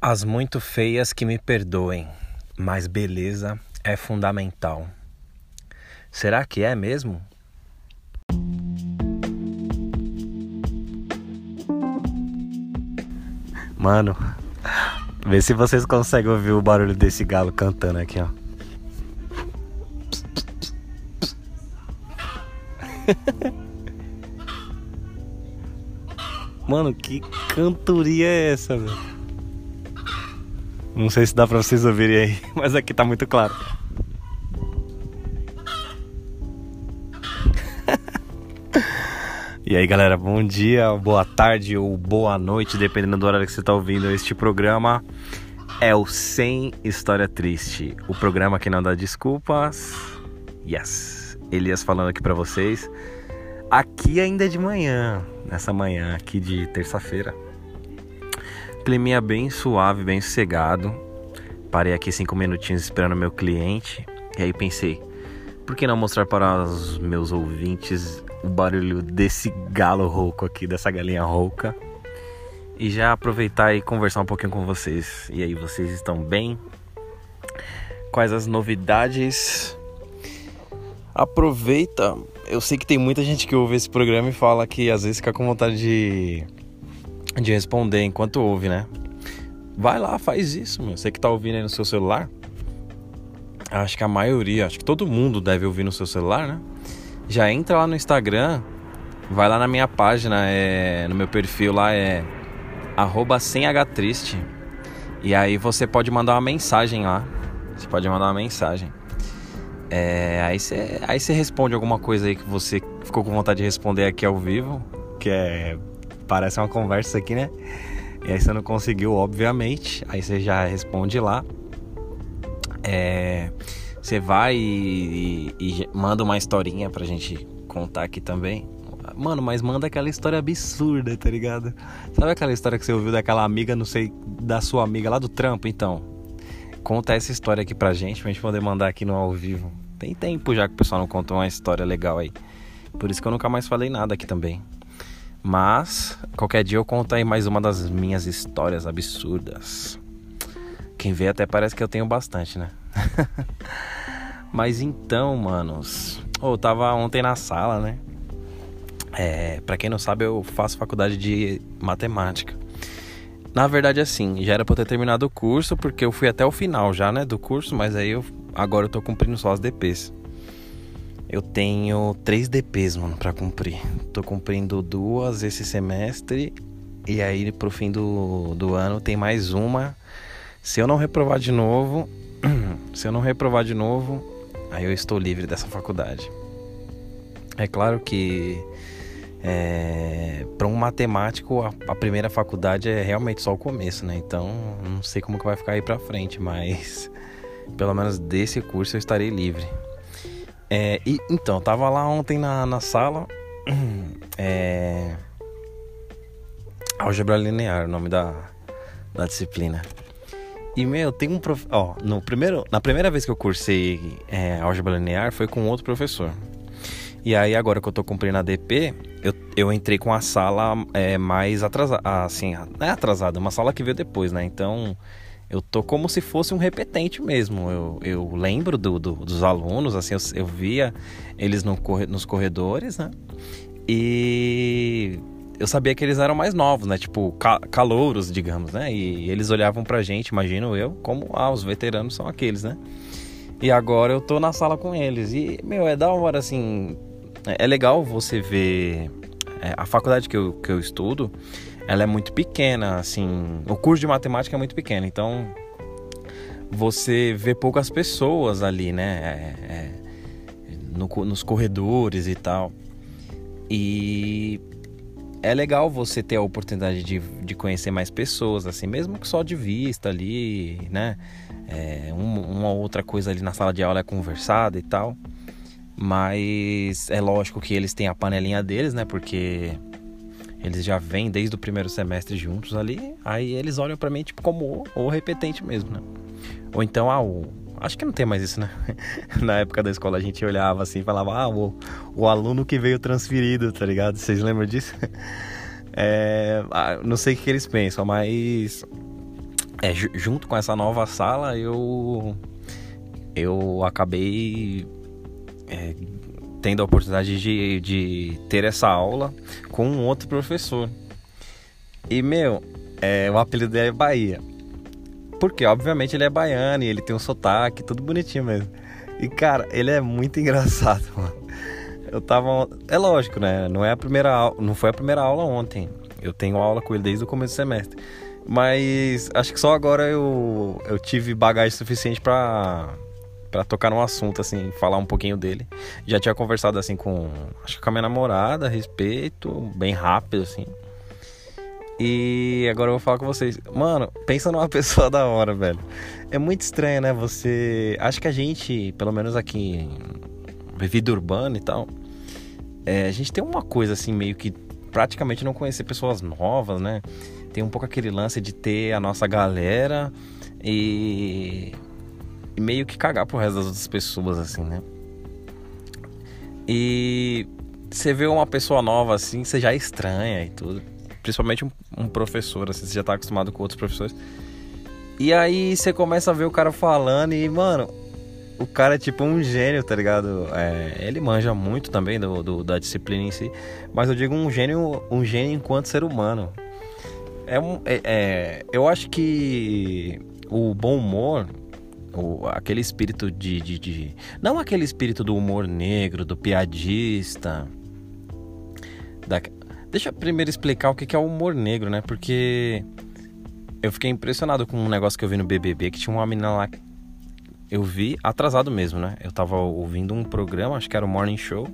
As muito feias que me perdoem, mas beleza é fundamental. Será que é mesmo? Mano, vê se vocês conseguem ouvir o barulho desse galo cantando aqui, ó. Mano, que cantoria é essa, velho? Não sei se dá pra vocês ouvirem aí, mas aqui tá muito claro. e aí, galera, bom dia, boa tarde ou boa noite, dependendo do horário que você tá ouvindo este programa. É o Sem História Triste, o programa que não dá desculpas. Yes, Elias falando aqui pra vocês. Aqui ainda é de manhã, nessa manhã aqui de terça-feira. Climinha bem suave, bem sossegado. Parei aqui cinco minutinhos esperando meu cliente. E aí pensei, por que não mostrar para os meus ouvintes o barulho desse galo rouco aqui, dessa galinha rouca? E já aproveitar e conversar um pouquinho com vocês. E aí, vocês estão bem? Quais as novidades? Aproveita. Eu sei que tem muita gente que ouve esse programa e fala que às vezes fica com vontade de de responder enquanto ouve, né? Vai lá, faz isso, meu. Você que tá ouvindo aí no seu celular. Acho que a maioria, acho que todo mundo deve ouvir no seu celular, né? Já entra lá no Instagram, vai lá na minha página, é, no meu perfil lá é arroba sem triste. E aí você pode mandar uma mensagem lá. Você pode mandar uma mensagem. É, aí você aí você responde alguma coisa aí que você ficou com vontade de responder aqui ao vivo, que é parece uma conversa aqui, né? E aí você não conseguiu, obviamente. Aí você já responde lá. É, você vai e, e, e, manda uma historinha pra gente contar aqui também. Mano, mas manda aquela história absurda, tá ligado? Sabe aquela história que você ouviu daquela amiga, não sei, da sua amiga lá do trampo? Então, conta essa história aqui pra gente, pra gente poder mandar aqui no ao vivo. Tem tempo já que o pessoal não contou uma história legal aí. Por isso que eu nunca mais falei nada aqui também. Mas qualquer dia eu conto aí mais uma das minhas histórias absurdas. Quem vê até parece que eu tenho bastante, né? Mas então, manos, eu oh, tava ontem na sala, né? É, para quem não sabe, eu faço faculdade de matemática. Na verdade, assim, já era pra eu ter terminado o curso, porque eu fui até o final já, né, do curso, mas aí eu agora eu tô cumprindo só as DPs. Eu tenho três DPs, mano, pra cumprir. Tô cumprindo duas esse semestre. E aí, pro fim do, do ano, tem mais uma. Se eu não reprovar de novo. se eu não reprovar de novo, aí eu estou livre dessa faculdade. É claro que. É, para um matemático, a, a, primeira faculdade é realmente só o começo, né? Então, não sei como que vai ficar aí pra frente, mas pelo menos desse curso eu estarei livre. É, e, então, tava lá ontem na, na sala. É, álgebra linear, o nome da, da disciplina. E, meu, tem um prof... Ó, no primeiro, na primeira vez que eu cursei é, álgebra linear foi com outro professor. E aí, agora que eu tô cumprindo a DP, eu, eu entrei com a sala é, mais atrasada. Assim, não é atrasada, uma sala que veio depois, né? Então, eu tô como se fosse um repetente mesmo. Eu, eu lembro do, do dos alunos, assim, eu, eu via eles no, nos corredores, né? E eu sabia que eles eram mais novos, né? Tipo, ca calouros, digamos, né? E eles olhavam pra gente, imagino eu, como ah, os veteranos são aqueles, né? E agora eu tô na sala com eles. E, meu, é da hora, assim. É, é legal você ver. É, a faculdade que eu, que eu estudo, ela é muito pequena, assim, o curso de matemática é muito pequeno, então você vê poucas pessoas ali, né, é, é, no, nos corredores e tal. E é legal você ter a oportunidade de, de conhecer mais pessoas, assim, mesmo que só de vista ali, né? É, uma, uma outra coisa ali na sala de aula é conversada e tal. Mas é lógico que eles têm a panelinha deles, né? Porque eles já vêm desde o primeiro semestre juntos ali, aí eles olham para mim tipo como o, repetente mesmo, né? Ou então, ah, o, acho que não tem mais isso, né? Na época da escola a gente olhava assim e falava, ah, o, o aluno que veio transferido, tá ligado? Vocês lembram disso? É, ah, não sei o que eles pensam, mas é, junto com essa nova sala, eu eu acabei é, tendo a oportunidade de, de ter essa aula com um outro professor. E, meu, é, o apelido dele é Bahia. Porque, obviamente, ele é baiano e ele tem um sotaque, tudo bonitinho mesmo. E, cara, ele é muito engraçado, mano. Eu tava. É lógico, né? Não, é a primeira. Não foi a primeira aula ontem. Eu tenho aula com ele desde o começo do semestre. Mas acho que só agora eu, eu tive bagagem suficiente para para tocar no assunto, assim, falar um pouquinho dele. Já tinha conversado, assim, com, acho que com a minha namorada a respeito, bem rápido, assim. E agora eu vou falar com vocês. Mano, pensa numa pessoa da hora, velho. É muito estranho, né? Você. Acho que a gente, pelo menos aqui vida urbana e tal, é, a gente tem uma coisa assim, meio que praticamente não conhecer pessoas novas, né? Tem um pouco aquele lance de ter a nossa galera e meio que cagar pro resto das outras pessoas, assim, né? E você vê uma pessoa nova assim, você já estranha e tudo. Principalmente um, um, professor, assim, você já tá acostumado com outros professores. E aí você começa a ver o cara falando e, mano, o cara é tipo um gênio, tá ligado? É, ele manja muito também do, do, da disciplina em si, mas eu digo um gênio, um gênio enquanto ser humano. É, um, é, é eu acho que o bom humor o, aquele espírito de, de, de, Não aquele espírito do humor negro, do piadista. Da... Deixa eu primeiro explicar o que é o humor negro, né? Porque eu fiquei impressionado com um negócio que eu vi no BBB, que tinha uma menina lá. Eu vi atrasado mesmo, né? Eu tava ouvindo um programa, acho que era o Morning Show.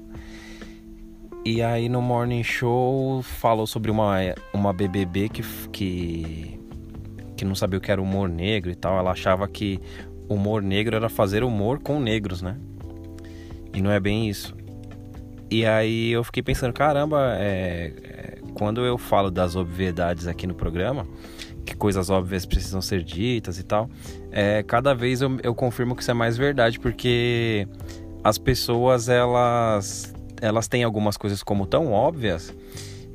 E aí no Morning Show falou sobre uma, uma BBB que, que, que não sabia o que era humor negro e tal. Ela achava que humor negro era fazer humor com negros, né? E não é bem isso. E aí eu fiquei pensando, caramba, é, é, quando eu falo das obviedades aqui no programa, que coisas óbvias precisam ser ditas e tal, é, cada vez eu, eu confirmo que isso é mais verdade, porque as pessoas elas elas têm algumas coisas como tão óbvias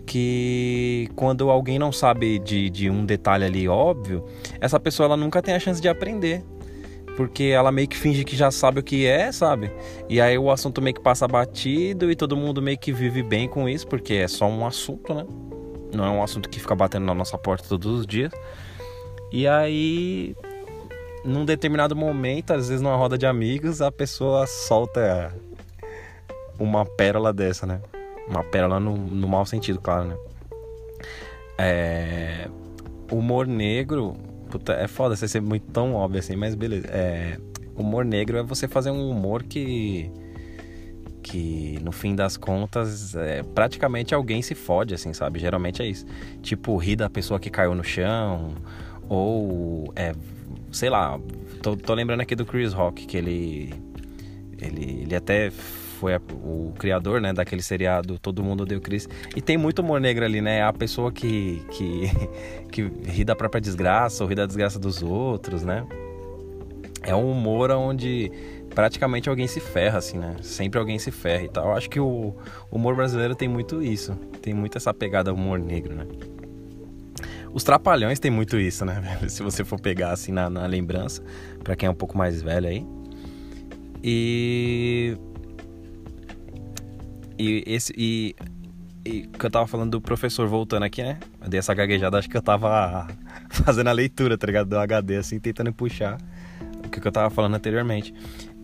que quando alguém não sabe de, de um detalhe ali óbvio, essa pessoa ela nunca tem a chance de aprender porque ela meio que finge que já sabe o que é, sabe? E aí o assunto meio que passa batido e todo mundo meio que vive bem com isso, porque é só um assunto, né? Não é um assunto que fica batendo na nossa porta todos os dias. E aí, num determinado momento, às vezes numa roda de amigos, a pessoa solta uma pérola dessa, né? Uma pérola no, no mau sentido, claro, né? É... Humor negro Puta, é foda você ser muito tão óbvio assim, mas beleza. É, humor negro é você fazer um humor que. Que no fim das contas, é, praticamente alguém se fode, assim, sabe? Geralmente é isso. Tipo, rir da pessoa que caiu no chão, ou. É, sei lá, tô, tô lembrando aqui do Chris Rock, que ele. Ele, ele até foi a, o criador, né, daquele seriado Todo Mundo Odeia o Chris. E tem muito humor negro ali, né? A pessoa que, que, que ri da própria desgraça ou ri da desgraça dos outros, né? É um humor onde praticamente alguém se ferra, assim, né? Sempre alguém se ferra e tal. Acho que o humor brasileiro tem muito isso. Tem muito essa pegada humor negro, né? Os Trapalhões tem muito isso, né? Se você for pegar assim na, na lembrança, para quem é um pouco mais velho aí. E e esse. E, e que eu tava falando do professor voltando aqui, né? Eu dei essa gaguejada, acho que eu tava fazendo a leitura, tá ligado? Do HD, assim, tentando puxar o que eu tava falando anteriormente.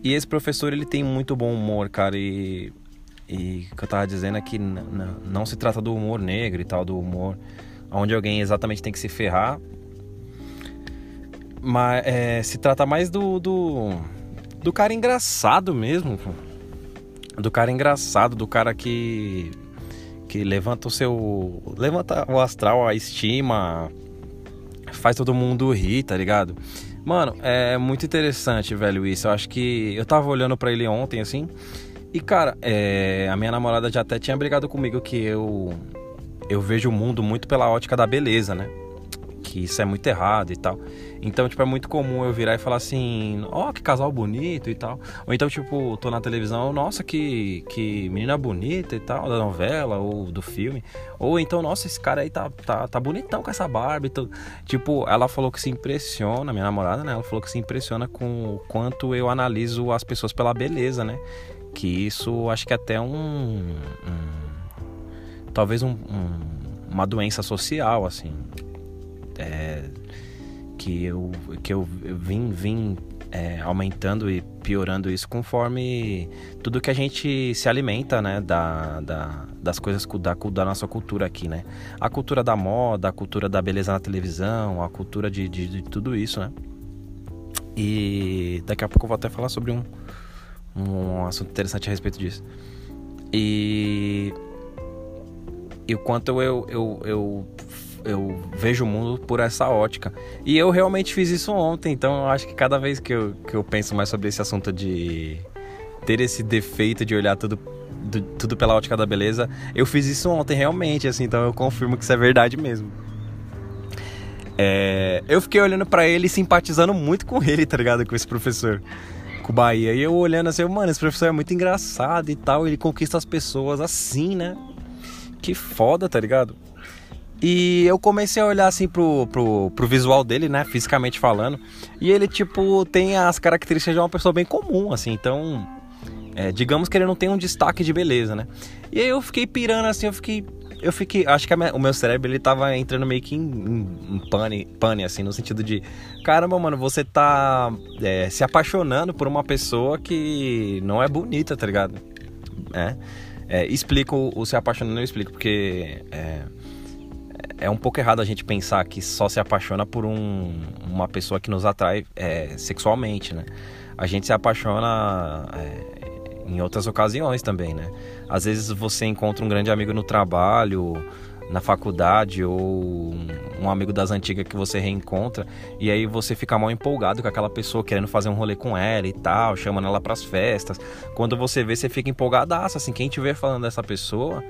E esse professor, ele tem muito bom humor, cara, e. E o que eu tava dizendo é que não se trata do humor negro e tal, do humor onde alguém exatamente tem que se ferrar. Mas é, se trata mais do, do, do cara engraçado mesmo do cara engraçado, do cara que que levanta o seu levanta o astral, a estima, faz todo mundo rir, tá ligado? Mano, é muito interessante, velho, isso. Eu acho que eu tava olhando para ele ontem assim, e cara, é, a minha namorada já até tinha brigado comigo que eu eu vejo o mundo muito pela ótica da beleza, né? Que isso é muito errado e tal. Então, tipo, é muito comum eu virar e falar assim, ó, oh, que casal bonito e tal. Ou então, tipo, tô na televisão, nossa, que, que menina bonita e tal, da novela ou do filme. Ou então, nossa, esse cara aí tá, tá, tá bonitão com essa barba e tudo. Tipo, ela falou que se impressiona, minha namorada, né? Ela falou que se impressiona com o quanto eu analiso as pessoas pela beleza, né? Que isso acho que até um. um talvez um, um, uma doença social, assim. É, que eu, que eu vim, vim é, aumentando e piorando isso conforme tudo que a gente se alimenta, né, da, da, das coisas da, da nossa cultura aqui, né? A cultura da moda, a cultura da beleza na televisão, a cultura de, de, de tudo isso, né? E daqui a pouco eu vou até falar sobre um, um assunto interessante a respeito disso. E, e o quanto eu, eu, eu, eu vejo o mundo por essa ótica. E eu realmente fiz isso ontem, então eu acho que cada vez que eu, que eu penso mais sobre esse assunto de ter esse defeito de olhar tudo, tudo pela ótica da beleza, eu fiz isso ontem realmente, assim, então eu confirmo que isso é verdade mesmo. É, eu fiquei olhando para ele e simpatizando muito com ele, tá ligado? Com esse professor com o Bahia. E eu olhando assim, mano, esse professor é muito engraçado e tal. Ele conquista as pessoas assim, né? Que foda, tá ligado? E eu comecei a olhar assim pro, pro, pro visual dele, né? Fisicamente falando. E ele, tipo, tem as características de uma pessoa bem comum, assim. Então, é, digamos que ele não tem um destaque de beleza, né? E aí eu fiquei pirando assim, eu fiquei eu fiquei. Acho que minha, o meu cérebro ele tava entrando meio que em, em, em pane, pane, assim, no sentido de: caramba, mano, você tá é, se apaixonando por uma pessoa que não é bonita, tá ligado? É. é explico o se apaixonando, eu explico, porque. É, é um pouco errado a gente pensar que só se apaixona por um, uma pessoa que nos atrai é, sexualmente, né? A gente se apaixona é, em outras ocasiões também, né? Às vezes você encontra um grande amigo no trabalho, na faculdade ou um amigo das antigas que você reencontra e aí você fica mal empolgado com aquela pessoa querendo fazer um rolê com ela e tal, chamando ela para as festas. Quando você vê, você fica empolgadaço, assim, quem estiver falando dessa pessoa,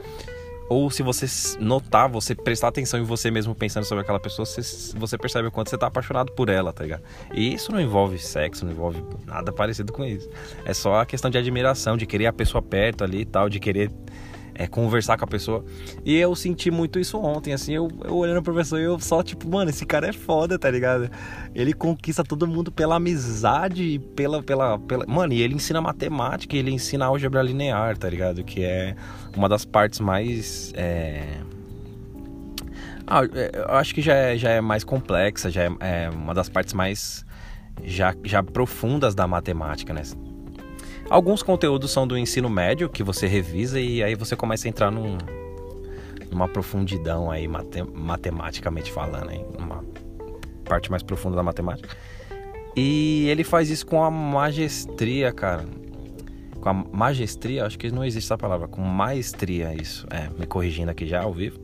ou se você notar, você prestar atenção em você mesmo pensando sobre aquela pessoa, você, você percebe o quanto você tá apaixonado por ela, tá ligado? E isso não envolve sexo, não envolve nada parecido com isso. É só a questão de admiração, de querer a pessoa perto ali e tal, de querer é, conversar com a pessoa. E eu senti muito isso ontem, assim, eu, eu olhando pro professor e eu só, tipo, mano, esse cara é foda, tá ligado? Ele conquista todo mundo pela amizade, pela, pela, pela. Mano, e ele ensina matemática, ele ensina álgebra linear, tá ligado? Que é uma das partes mais. É... Ah, eu acho que já é, já é mais complexa, já é, é uma das partes mais já, já profundas da matemática, né? Alguns conteúdos são do ensino médio que você revisa e aí você começa a entrar num, numa profundidão aí matem matematicamente falando, aí, uma parte mais profunda da matemática. E ele faz isso com a magestria, cara. Com a magestria, acho que não existe essa palavra, com maestria isso. É, me corrigindo aqui já ao vivo.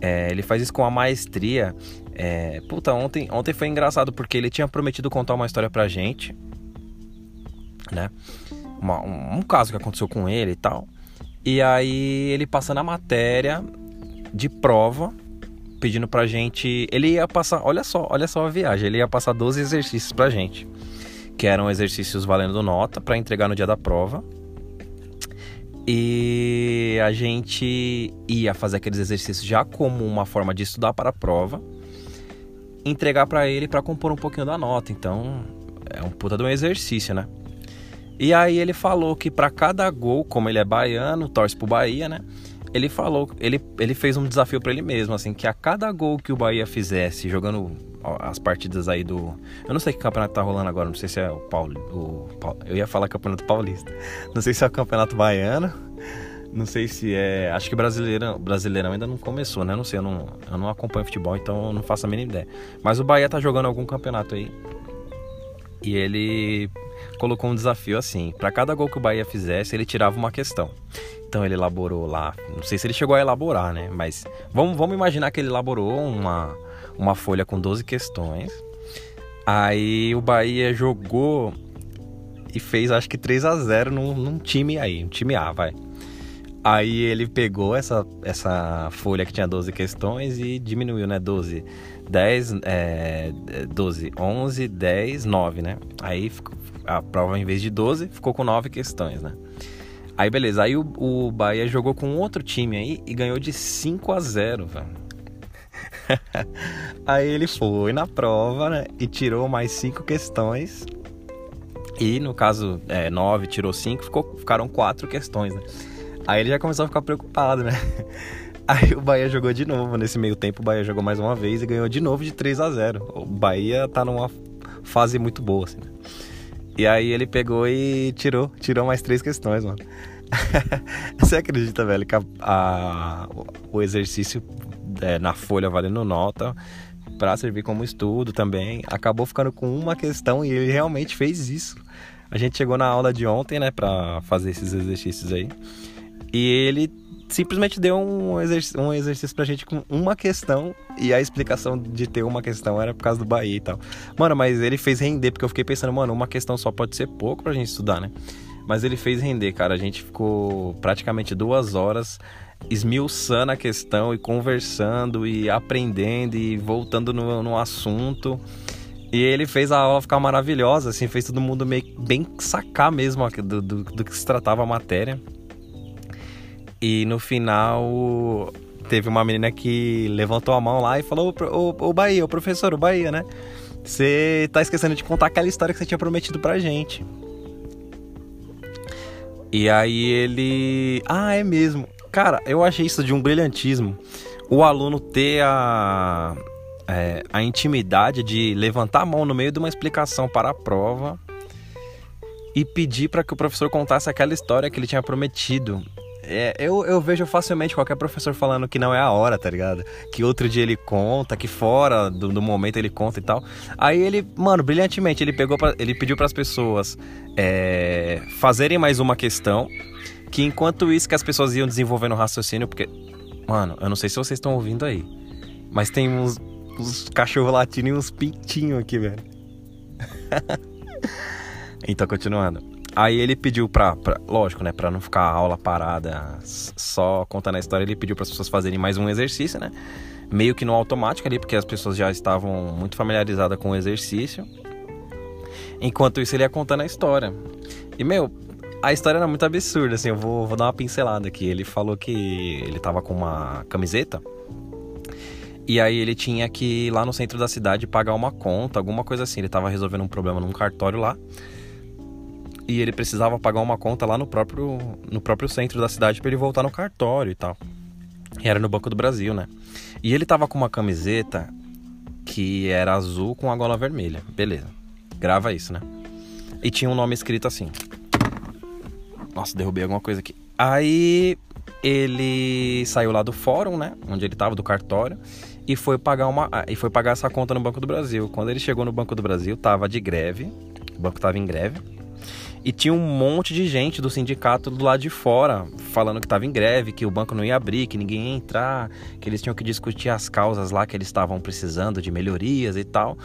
É, ele faz isso com a maestria. É, puta, ontem, ontem foi engraçado porque ele tinha prometido contar uma história pra gente né? Uma, um, um, caso que aconteceu com ele e tal. E aí ele passando a matéria de prova, pedindo pra gente. Ele ia passar, olha só, olha só a viagem, ele ia passar 12 exercícios pra gente. Que eram exercícios valendo nota para entregar no dia da prova. E a gente ia fazer aqueles exercícios já como uma forma de estudar para a prova, entregar para ele para compor um pouquinho da nota. Então, é um puta de um exercício, né? E aí ele falou que para cada gol, como ele é baiano, torce pro Bahia, né? Ele falou, ele, ele fez um desafio para ele mesmo, assim, que a cada gol que o Bahia fizesse, jogando as partidas aí do. Eu não sei que campeonato tá rolando agora, não sei se é o Paulo. O, eu ia falar campeonato paulista. Não sei se é o campeonato baiano. Não sei se é. Acho que brasileirão, brasileirão ainda não começou, né? Não sei, eu não, eu não acompanho futebol, então eu não faço a mínima ideia. Mas o Bahia tá jogando algum campeonato aí. E ele colocou um desafio assim: para cada gol que o Bahia fizesse, ele tirava uma questão. Então ele elaborou lá, não sei se ele chegou a elaborar, né? Mas vamos, vamos imaginar que ele elaborou uma, uma folha com 12 questões. Aí o Bahia jogou e fez acho que 3 a 0 num, num time aí, um time A, vai. Aí ele pegou essa, essa folha que tinha 12 questões e diminuiu, né? 12 10, é, 12, 11, 10, 9, né? Aí a prova, em vez de 12, ficou com 9 questões, né? Aí beleza, aí o, o Bahia jogou com outro time aí e ganhou de 5 a 0, velho. aí ele foi na prova, né? E tirou mais 5 questões. E no caso, é, 9 tirou 5, ficou, ficaram 4 questões, né? Aí ele já começou a ficar preocupado, né? Aí o Bahia jogou de novo. Nesse meio tempo, o Bahia jogou mais uma vez e ganhou de novo de 3 a 0 O Bahia tá numa fase muito boa, assim, né? E aí ele pegou e tirou, tirou mais três questões, mano. Você acredita, velho, que a, a, o exercício é, na folha valendo nota para servir como estudo também acabou ficando com uma questão e ele realmente fez isso. A gente chegou na aula de ontem, né, para fazer esses exercícios aí. E ele simplesmente deu um, exercício, um exercício pra gente com uma questão e a explicação de ter uma questão era por causa do Bahia e tal. Mano, mas ele fez render, porque eu fiquei pensando, mano, uma questão só pode ser pouco pra gente estudar, né? Mas ele fez render, cara. A gente ficou praticamente duas horas esmiuçando a questão e conversando e aprendendo e voltando no, no assunto. E ele fez a aula ficar maravilhosa, assim, fez todo mundo meio bem sacar mesmo do, do, do que se tratava a matéria. E no final teve uma menina que levantou a mão lá e falou: o Bahia, o professor, o Bahia, né? Você tá esquecendo de contar aquela história que você tinha prometido pra gente. E aí ele. Ah, é mesmo. Cara, eu achei isso de um brilhantismo. O aluno ter a, é, a intimidade de levantar a mão no meio de uma explicação para a prova e pedir para que o professor contasse aquela história que ele tinha prometido. É, eu, eu vejo facilmente qualquer professor falando que não é a hora, tá ligado? Que outro dia ele conta, que fora do, do momento ele conta e tal. Aí ele, mano, brilhantemente, ele pegou pra, ele pediu para as pessoas é, fazerem mais uma questão. Que enquanto isso que as pessoas iam desenvolvendo raciocínio, porque, mano, eu não sei se vocês estão ouvindo aí, mas tem uns, uns cachorros latindo e uns pintinhos aqui, velho. então, continuando. Aí ele pediu pra, pra, lógico, né, pra não ficar a aula parada só contando a história, ele pediu para as pessoas fazerem mais um exercício, né? Meio que no automático ali, porque as pessoas já estavam muito familiarizadas com o exercício. Enquanto isso, ele ia contando a história. E, meu, a história era muito absurda, assim, eu vou, vou dar uma pincelada aqui. Ele falou que ele tava com uma camiseta. E aí ele tinha que ir lá no centro da cidade pagar uma conta, alguma coisa assim. Ele tava resolvendo um problema num cartório lá e ele precisava pagar uma conta lá no próprio, no próprio centro da cidade para ele voltar no cartório e tal. E era no Banco do Brasil, né? E ele tava com uma camiseta que era azul com a gola vermelha. Beleza. Grava isso, né? E tinha um nome escrito assim. Nossa, derrubei alguma coisa aqui. Aí ele saiu lá do fórum, né? Onde ele tava, do cartório, e foi pagar uma. E foi pagar essa conta no Banco do Brasil. Quando ele chegou no Banco do Brasil, tava de greve. O banco tava em greve. E tinha um monte de gente do sindicato do lado de fora falando que estava em greve, que o banco não ia abrir, que ninguém ia entrar, que eles tinham que discutir as causas lá que eles estavam precisando de melhorias e tal.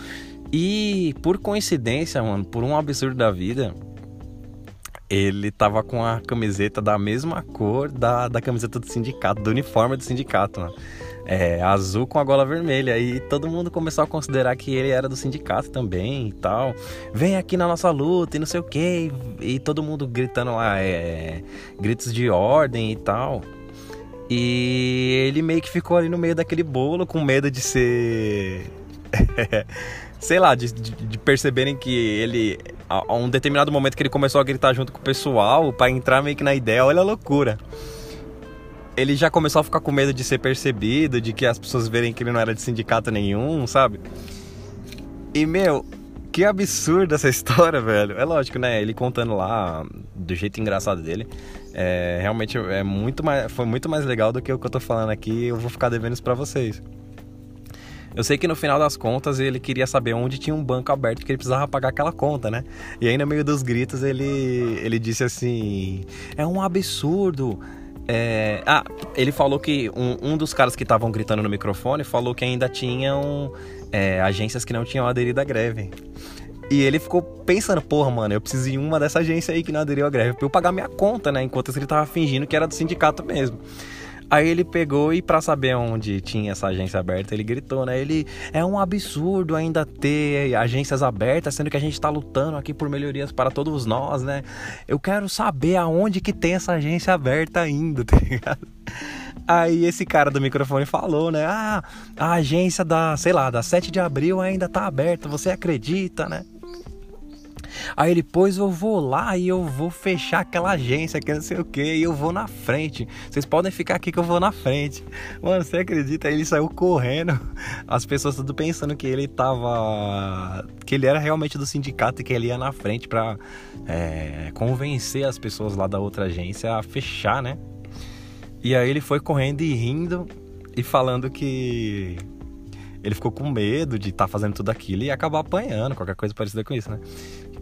E por coincidência, mano, por um absurdo da vida, ele tava com a camiseta da mesma cor da, da camiseta do sindicato, do uniforme do sindicato, mano é, azul com a gola vermelha. E todo mundo começou a considerar que ele era do sindicato também e tal. Vem aqui na nossa luta e não sei o que. E todo mundo gritando lá, é, gritos de ordem e tal. E ele meio que ficou ali no meio daquele bolo com medo de ser. sei lá, de, de, de, perceberem que ele. A, a um determinado momento que ele começou a gritar junto com o pessoal para entrar meio que na ideia, olha a loucura ele já começou a ficar com medo de ser percebido, de que as pessoas verem que ele não era de sindicato nenhum, sabe? E, meu, que absurda essa história, velho. É lógico, né? Ele contando lá do jeito engraçado dele. É, realmente é muito mais, foi muito mais legal do que o que eu tô falando aqui. Eu vou ficar devendo isso pra vocês. Eu sei que no final das contas ele queria saber onde tinha um banco aberto porque ele precisava pagar aquela conta, né? E aí no meio dos gritos ele, ele disse assim: É um absurdo é... Ah, ele falou que um, um dos caras que estavam gritando no microfone falou que ainda tinham é, agências que não tinham aderido à greve. E ele ficou pensando, porra, mano, eu preciso em uma dessa agência aí que não aderiu à greve pra eu pagar minha conta, né? Enquanto ele tava fingindo que era do sindicato mesmo. Aí ele pegou e para saber onde tinha essa agência aberta, ele gritou, né? Ele é um absurdo ainda ter agências abertas, sendo que a gente tá lutando aqui por melhorias para todos nós, né? Eu quero saber aonde que tem essa agência aberta ainda, tá ligado? Aí esse cara do microfone falou, né? Ah, a agência da, sei lá, da 7 de abril ainda tá aberta, você acredita, né? Aí ele, pois eu vou lá e eu vou fechar aquela agência que não sei o que, e eu vou na frente. Vocês podem ficar aqui que eu vou na frente. Mano, você acredita? Aí ele saiu correndo. As pessoas tudo pensando que ele tava. que ele era realmente do sindicato e que ele ia na frente pra é, convencer as pessoas lá da outra agência a fechar, né? E aí ele foi correndo e rindo e falando que ele ficou com medo de estar tá fazendo tudo aquilo e acabar apanhando, qualquer coisa parecida com isso, né?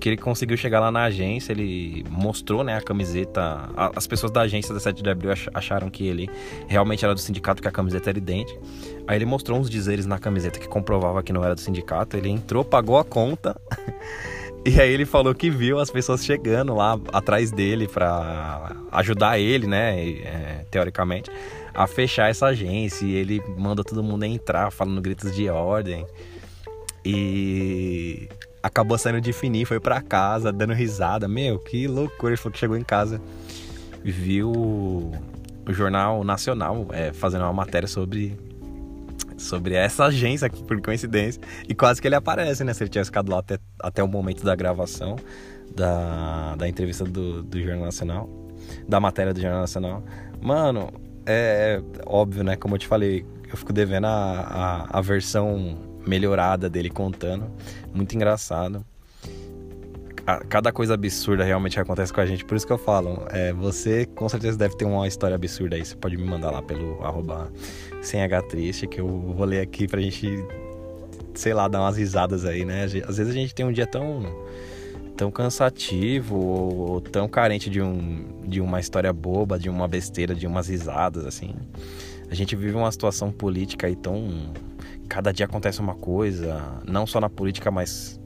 Que ele conseguiu chegar lá na agência, ele mostrou, né, a camiseta. As pessoas da agência da 7 de abril acharam que ele realmente era do sindicato, que a camiseta era idêntica. Aí ele mostrou uns dizeres na camiseta que comprovava que não era do sindicato. Ele entrou, pagou a conta. E aí ele falou que viu as pessoas chegando lá atrás dele para ajudar ele, né, é, teoricamente, a fechar essa agência. E ele manda todo mundo entrar, falando gritos de ordem. E acabou saindo de fininho, foi para casa, dando risada. Meu, que loucura. Ele falou que chegou em casa, viu o Jornal Nacional é, fazendo uma matéria sobre sobre essa agência aqui, por coincidência. E quase que ele aparece, né? Se ele tivesse ficado lá até, até o momento da gravação da, da entrevista do, do Jornal Nacional, da matéria do Jornal Nacional. Mano, é, é óbvio, né? Como eu te falei, eu fico devendo a, a, a versão melhorada dele contando. Muito engraçado cada coisa absurda realmente acontece com a gente. Por isso que eu falo, é, você com certeza deve ter uma história absurda aí. Você pode me mandar lá pelo arroba sem H triste, que eu vou ler aqui pra gente, sei lá, dar umas risadas aí, né? Às vezes a gente tem um dia tão tão cansativo ou, tão carente de, um, de uma história boba, de uma besteira, de umas risadas, assim. A gente vive uma situação política aí tão. Cada dia acontece uma coisa, não só na política, mas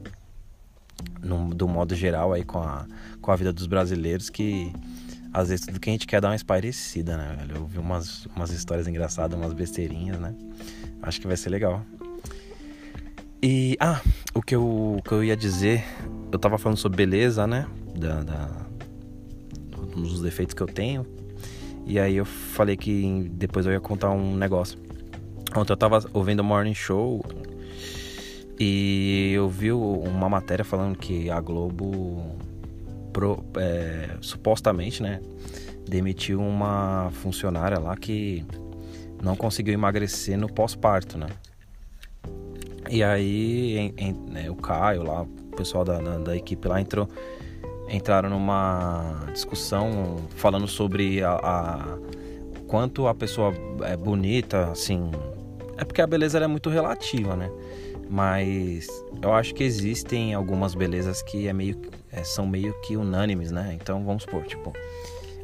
no, do modo geral aí com a, com a vida dos brasileiros que às vezes tudo que a gente quer dar uma esparecida, né, velho? Eu vi umas, umas histórias engraçadas, umas besteirinhas, né? Acho que vai ser legal. E, ah, o que eu, o que eu ia dizer, eu tava falando sobre beleza, né? Da, da, dos defeitos que eu tenho. E aí eu falei que depois eu ia contar um negócio. Ontem eu tava ouvindo o Morning Show e eu vi uma matéria falando que a Globo pro, é, supostamente, né, demitiu uma funcionária lá que não conseguiu emagrecer no pós-parto, né? E aí em, em, né, o Caio lá, o pessoal da, da, equipe lá entrou, entraram numa discussão falando sobre a, a quanto a pessoa é bonita, assim, é porque a beleza é muito relativa, né? Mas eu acho que existem algumas belezas que é meio, é, são meio que unânimes, né? Então vamos supor, tipo,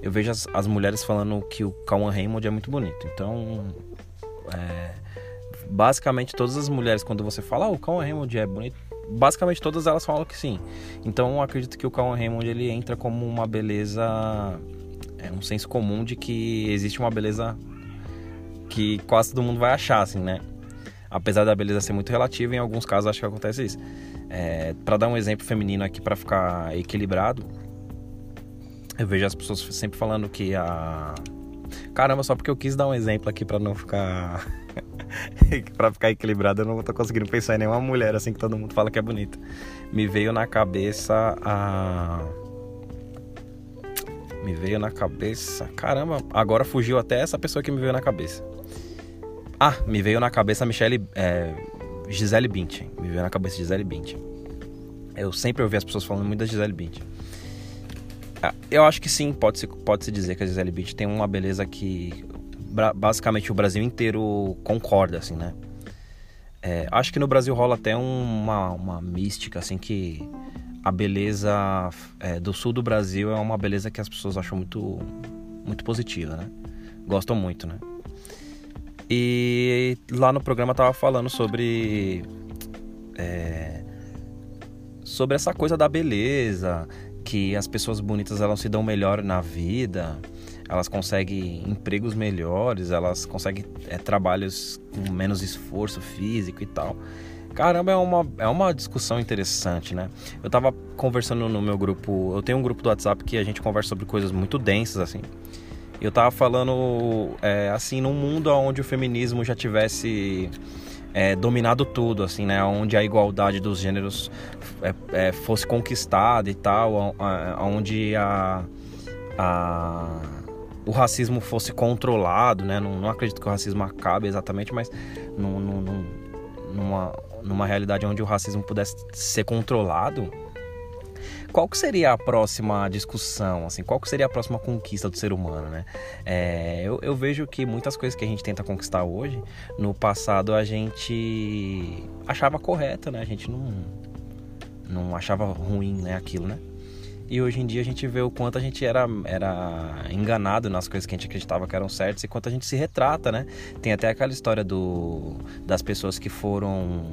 eu vejo as, as mulheres falando que o Cauan Raymond é muito bonito. Então, é, basicamente todas as mulheres, quando você fala, oh, o Cauan Raymond é bonito, basicamente todas elas falam que sim. Então eu acredito que o Cauan Raymond ele entra como uma beleza, é um senso comum de que existe uma beleza que quase todo mundo vai achar, assim, né? apesar da beleza ser muito relativa, em alguns casos acho que acontece isso. É, para dar um exemplo feminino aqui para ficar equilibrado, eu vejo as pessoas sempre falando que a Caramba, só porque eu quis dar um exemplo aqui para não ficar para ficar equilibrado, eu não tô conseguindo pensar em nenhuma mulher assim que todo mundo fala que é bonita. Me veio na cabeça a me veio na cabeça. Caramba, agora fugiu até essa pessoa que me veio na cabeça. Ah, me veio na cabeça Michelle. É, Gisele Bündchen. Me veio na cabeça Gisele Bündchen. Eu sempre ouvi as pessoas falando muito da Gisele Bündchen. Ah, eu acho que sim, pode-se pode -se dizer que a Gisele Bündchen tem uma beleza que basicamente o Brasil inteiro concorda, assim, né? É, acho que no Brasil rola até uma, uma mística, assim, que a beleza é, do sul do Brasil é uma beleza que as pessoas acham muito, muito positiva, né? Gostam muito, né? E lá no programa tava falando sobre. É, sobre essa coisa da beleza, que as pessoas bonitas elas se dão melhor na vida. elas conseguem empregos melhores, elas conseguem é, trabalhos com menos esforço físico e tal. Caramba, é uma, é uma discussão interessante, né? Eu tava conversando no meu grupo, eu tenho um grupo do WhatsApp que a gente conversa sobre coisas muito densas, assim. Eu tava falando, é, assim, num mundo onde o feminismo já tivesse é, dominado tudo, assim, né? Onde a igualdade dos gêneros é, é, fosse conquistada e tal, onde a, a, o racismo fosse controlado, né? Não, não acredito que o racismo acabe exatamente, mas num, num, numa, numa realidade onde o racismo pudesse ser controlado, qual que seria a próxima discussão, assim, qual que seria a próxima conquista do ser humano, né? É, eu, eu, vejo que muitas coisas que a gente tenta conquistar hoje, no passado a gente achava correto, né? A gente não, não achava ruim, né, aquilo, né? E hoje em dia a gente vê o quanto a gente era, era enganado nas coisas que a gente acreditava que eram certas e quanto a gente se retrata, né? Tem até aquela história do, das pessoas que foram.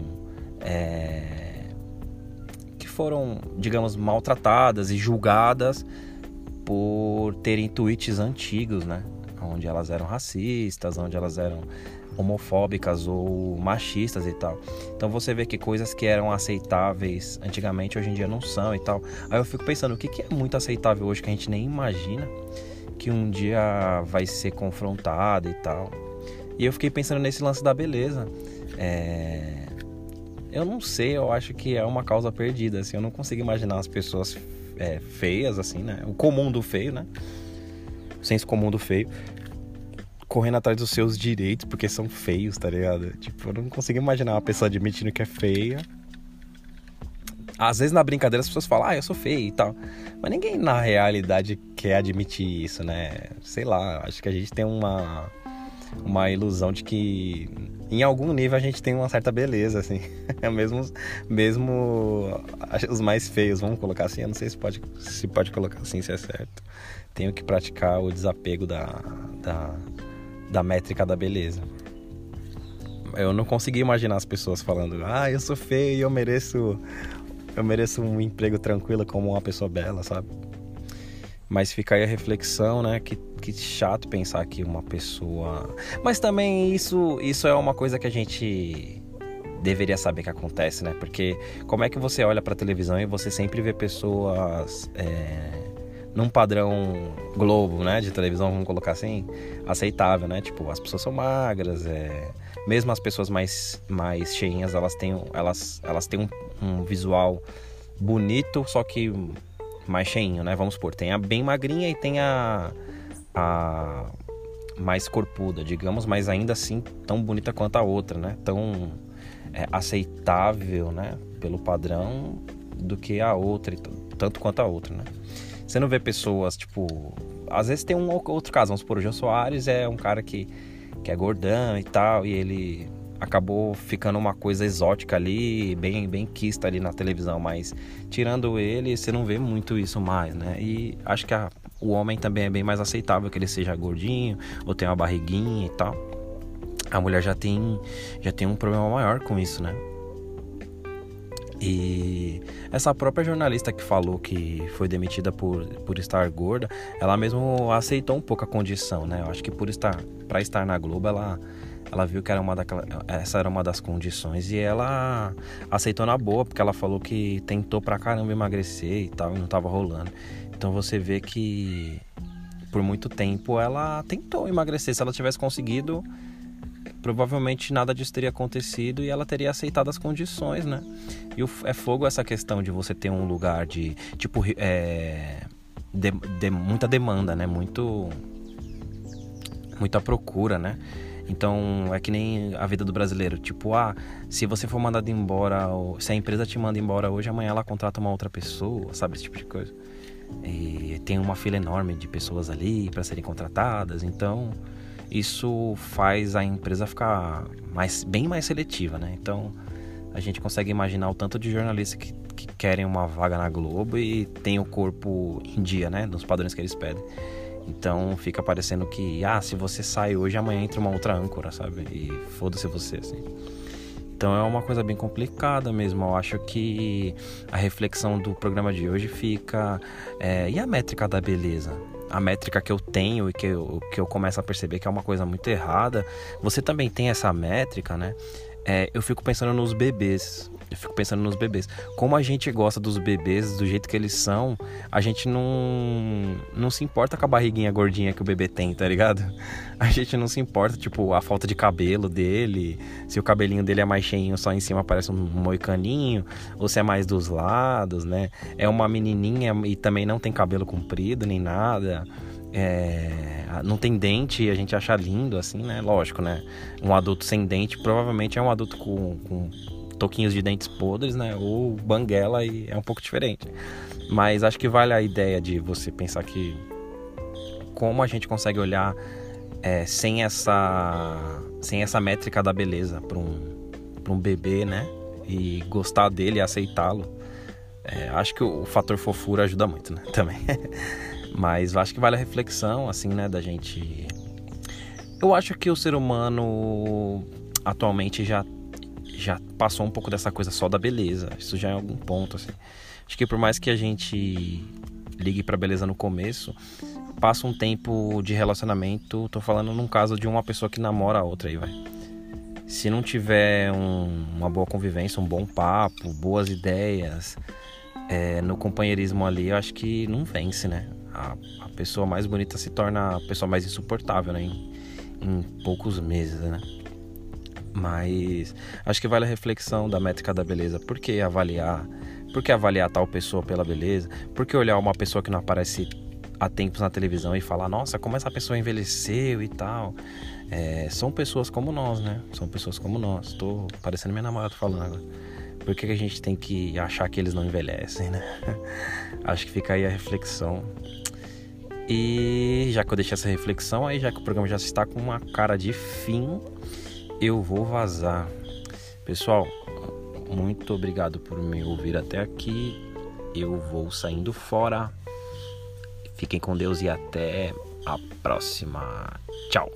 É, foram, digamos, maltratadas e julgadas por terem tweets antigos, né? Onde elas eram racistas, onde elas eram homofóbicas ou machistas e tal. Então você vê que coisas que eram aceitáveis antigamente hoje em dia não são e tal. Aí eu fico pensando, o que, que é muito aceitável hoje que a gente nem imagina que um dia vai ser confrontado e tal. E eu fiquei pensando nesse lance da beleza. É... Eu não sei, eu acho que é uma causa perdida, assim, eu não consigo imaginar as pessoas é, feias, assim, né? O comum do feio, né? O senso comum do feio. Correndo atrás dos seus direitos porque são feios, tá ligado? Tipo, eu não consigo imaginar uma pessoa admitindo que é feia. Às vezes na brincadeira as pessoas falam, ah, eu sou feio e tal. Mas ninguém na realidade quer admitir isso, né? Sei lá, acho que a gente tem uma, uma ilusão de que em algum nível a gente tem uma certa beleza, assim. mesmo, mesmo os mais feios, vamos colocar assim. Eu não sei se pode, se pode colocar assim, se é certo. Tenho que praticar o desapego da, da, da métrica da beleza. Eu não consegui imaginar as pessoas falando, ah, eu sou feio e eu mereço, eu mereço um emprego tranquilo como uma pessoa bela, sabe? Mas fica aí a reflexão, né? Que, que chato pensar que uma pessoa. Mas também isso, isso é uma coisa que a gente deveria saber que acontece, né? Porque como é que você olha pra televisão e você sempre vê pessoas. É, num padrão globo, né? De televisão, vamos colocar assim, aceitável, né? Tipo, as pessoas são magras, é... mesmo as pessoas mais, mais cheinhas, elas têm, elas, elas têm um, um visual bonito, só que mais cheinho, né? Vamos supor, tem a bem magrinha e tem a, a mais corpuda, digamos, mas ainda assim tão bonita quanto a outra, né? Tão é, aceitável, né? Pelo padrão do que a outra, tanto quanto a outra, né? Você não vê pessoas, tipo... Às vezes tem um outro caso, vamos supor, o João Soares é um cara que, que é gordão e tal, e ele acabou ficando uma coisa exótica ali, bem bem quista ali na televisão, mas tirando ele, você não vê muito isso mais, né? E acho que a, o homem também é bem mais aceitável que ele seja gordinho ou tenha uma barriguinha e tal. A mulher já tem já tem um problema maior com isso, né? E essa própria jornalista que falou que foi demitida por, por estar gorda, ela mesmo aceitou um pouco a condição, né? Eu acho que por estar para estar na Globo, ela ela viu que era uma daquela, essa era uma das condições e ela aceitou na boa, porque ela falou que tentou pra caramba emagrecer e tal, e não tava rolando. Então você vê que por muito tempo ela tentou emagrecer. Se ela tivesse conseguido, provavelmente nada disso teria acontecido e ela teria aceitado as condições, né? E é fogo essa questão de você ter um lugar de, tipo, é, de, de, muita demanda, né? Muito, muita procura, né? Então é que nem a vida do brasileiro. Tipo, ah, se você for mandado embora, se a empresa te manda embora hoje, amanhã ela contrata uma outra pessoa, sabe? Esse tipo de coisa. E tem uma fila enorme de pessoas ali para serem contratadas. Então isso faz a empresa ficar mais, bem mais seletiva, né? Então a gente consegue imaginar o tanto de jornalistas que, que querem uma vaga na Globo e tem o corpo em dia, né? Nos padrões que eles pedem. Então fica parecendo que, ah, se você sai hoje, amanhã entra uma outra âncora, sabe? E foda-se você, assim. Então é uma coisa bem complicada mesmo. Eu acho que a reflexão do programa de hoje fica. É, e a métrica da beleza? a métrica que eu tenho e que eu, que eu começo a perceber que é uma coisa muito errada, você também tem essa métrica, né? É, eu fico pensando nos bebês. Eu fico pensando nos bebês. Como a gente gosta dos bebês do jeito que eles são, a gente não não se importa com a barriguinha gordinha que o bebê tem, tá ligado? A gente não se importa, tipo, a falta de cabelo dele, se o cabelinho dele é mais cheinho, só em cima parece um moicaninho, ou se é mais dos lados, né? É uma menininha e também não tem cabelo comprido nem nada. É, não tem dente e a gente acha lindo, assim, né? Lógico, né? Um adulto sem dente provavelmente é um adulto com, com toquinhos de dentes podres, né? Ou banguela e é um pouco diferente. Mas acho que vale a ideia de você pensar que como a gente consegue olhar é, sem essa sem essa métrica da beleza para um para um bebê, né? E gostar dele, aceitá-lo. É, acho que o, o fator fofura ajuda muito, né? Também. Mas acho que vale a reflexão, assim, né? Da gente. Eu acho que o ser humano atualmente já já passou um pouco dessa coisa só da beleza. Isso já é algum ponto, assim. Acho que por mais que a gente ligue pra beleza no começo, passa um tempo de relacionamento. Tô falando num caso de uma pessoa que namora a outra aí, vai. Se não tiver um, uma boa convivência, um bom papo, boas ideias, é, no companheirismo ali, eu acho que não vence, né? A, a, pessoa mais bonita se torna a pessoa mais insuportável, né? Em, em poucos meses, né? Mas acho que vale a reflexão da métrica da beleza. Por que avaliar? Por que avaliar tal pessoa pela beleza? Por que olhar uma pessoa que não aparece há tempos na televisão e falar, nossa, como essa pessoa envelheceu e tal? É, são pessoas como nós, né? São pessoas como nós. Tô parecendo minha namorada falando agora. Por que a gente tem que achar que eles não envelhecem, né? Acho que fica aí a reflexão. E já que eu deixei essa reflexão, aí já que o programa já está com uma cara de fim, eu vou vazar. Pessoal, muito obrigado por me ouvir até aqui. Eu vou saindo fora. Fiquem com Deus e até a próxima. Tchau.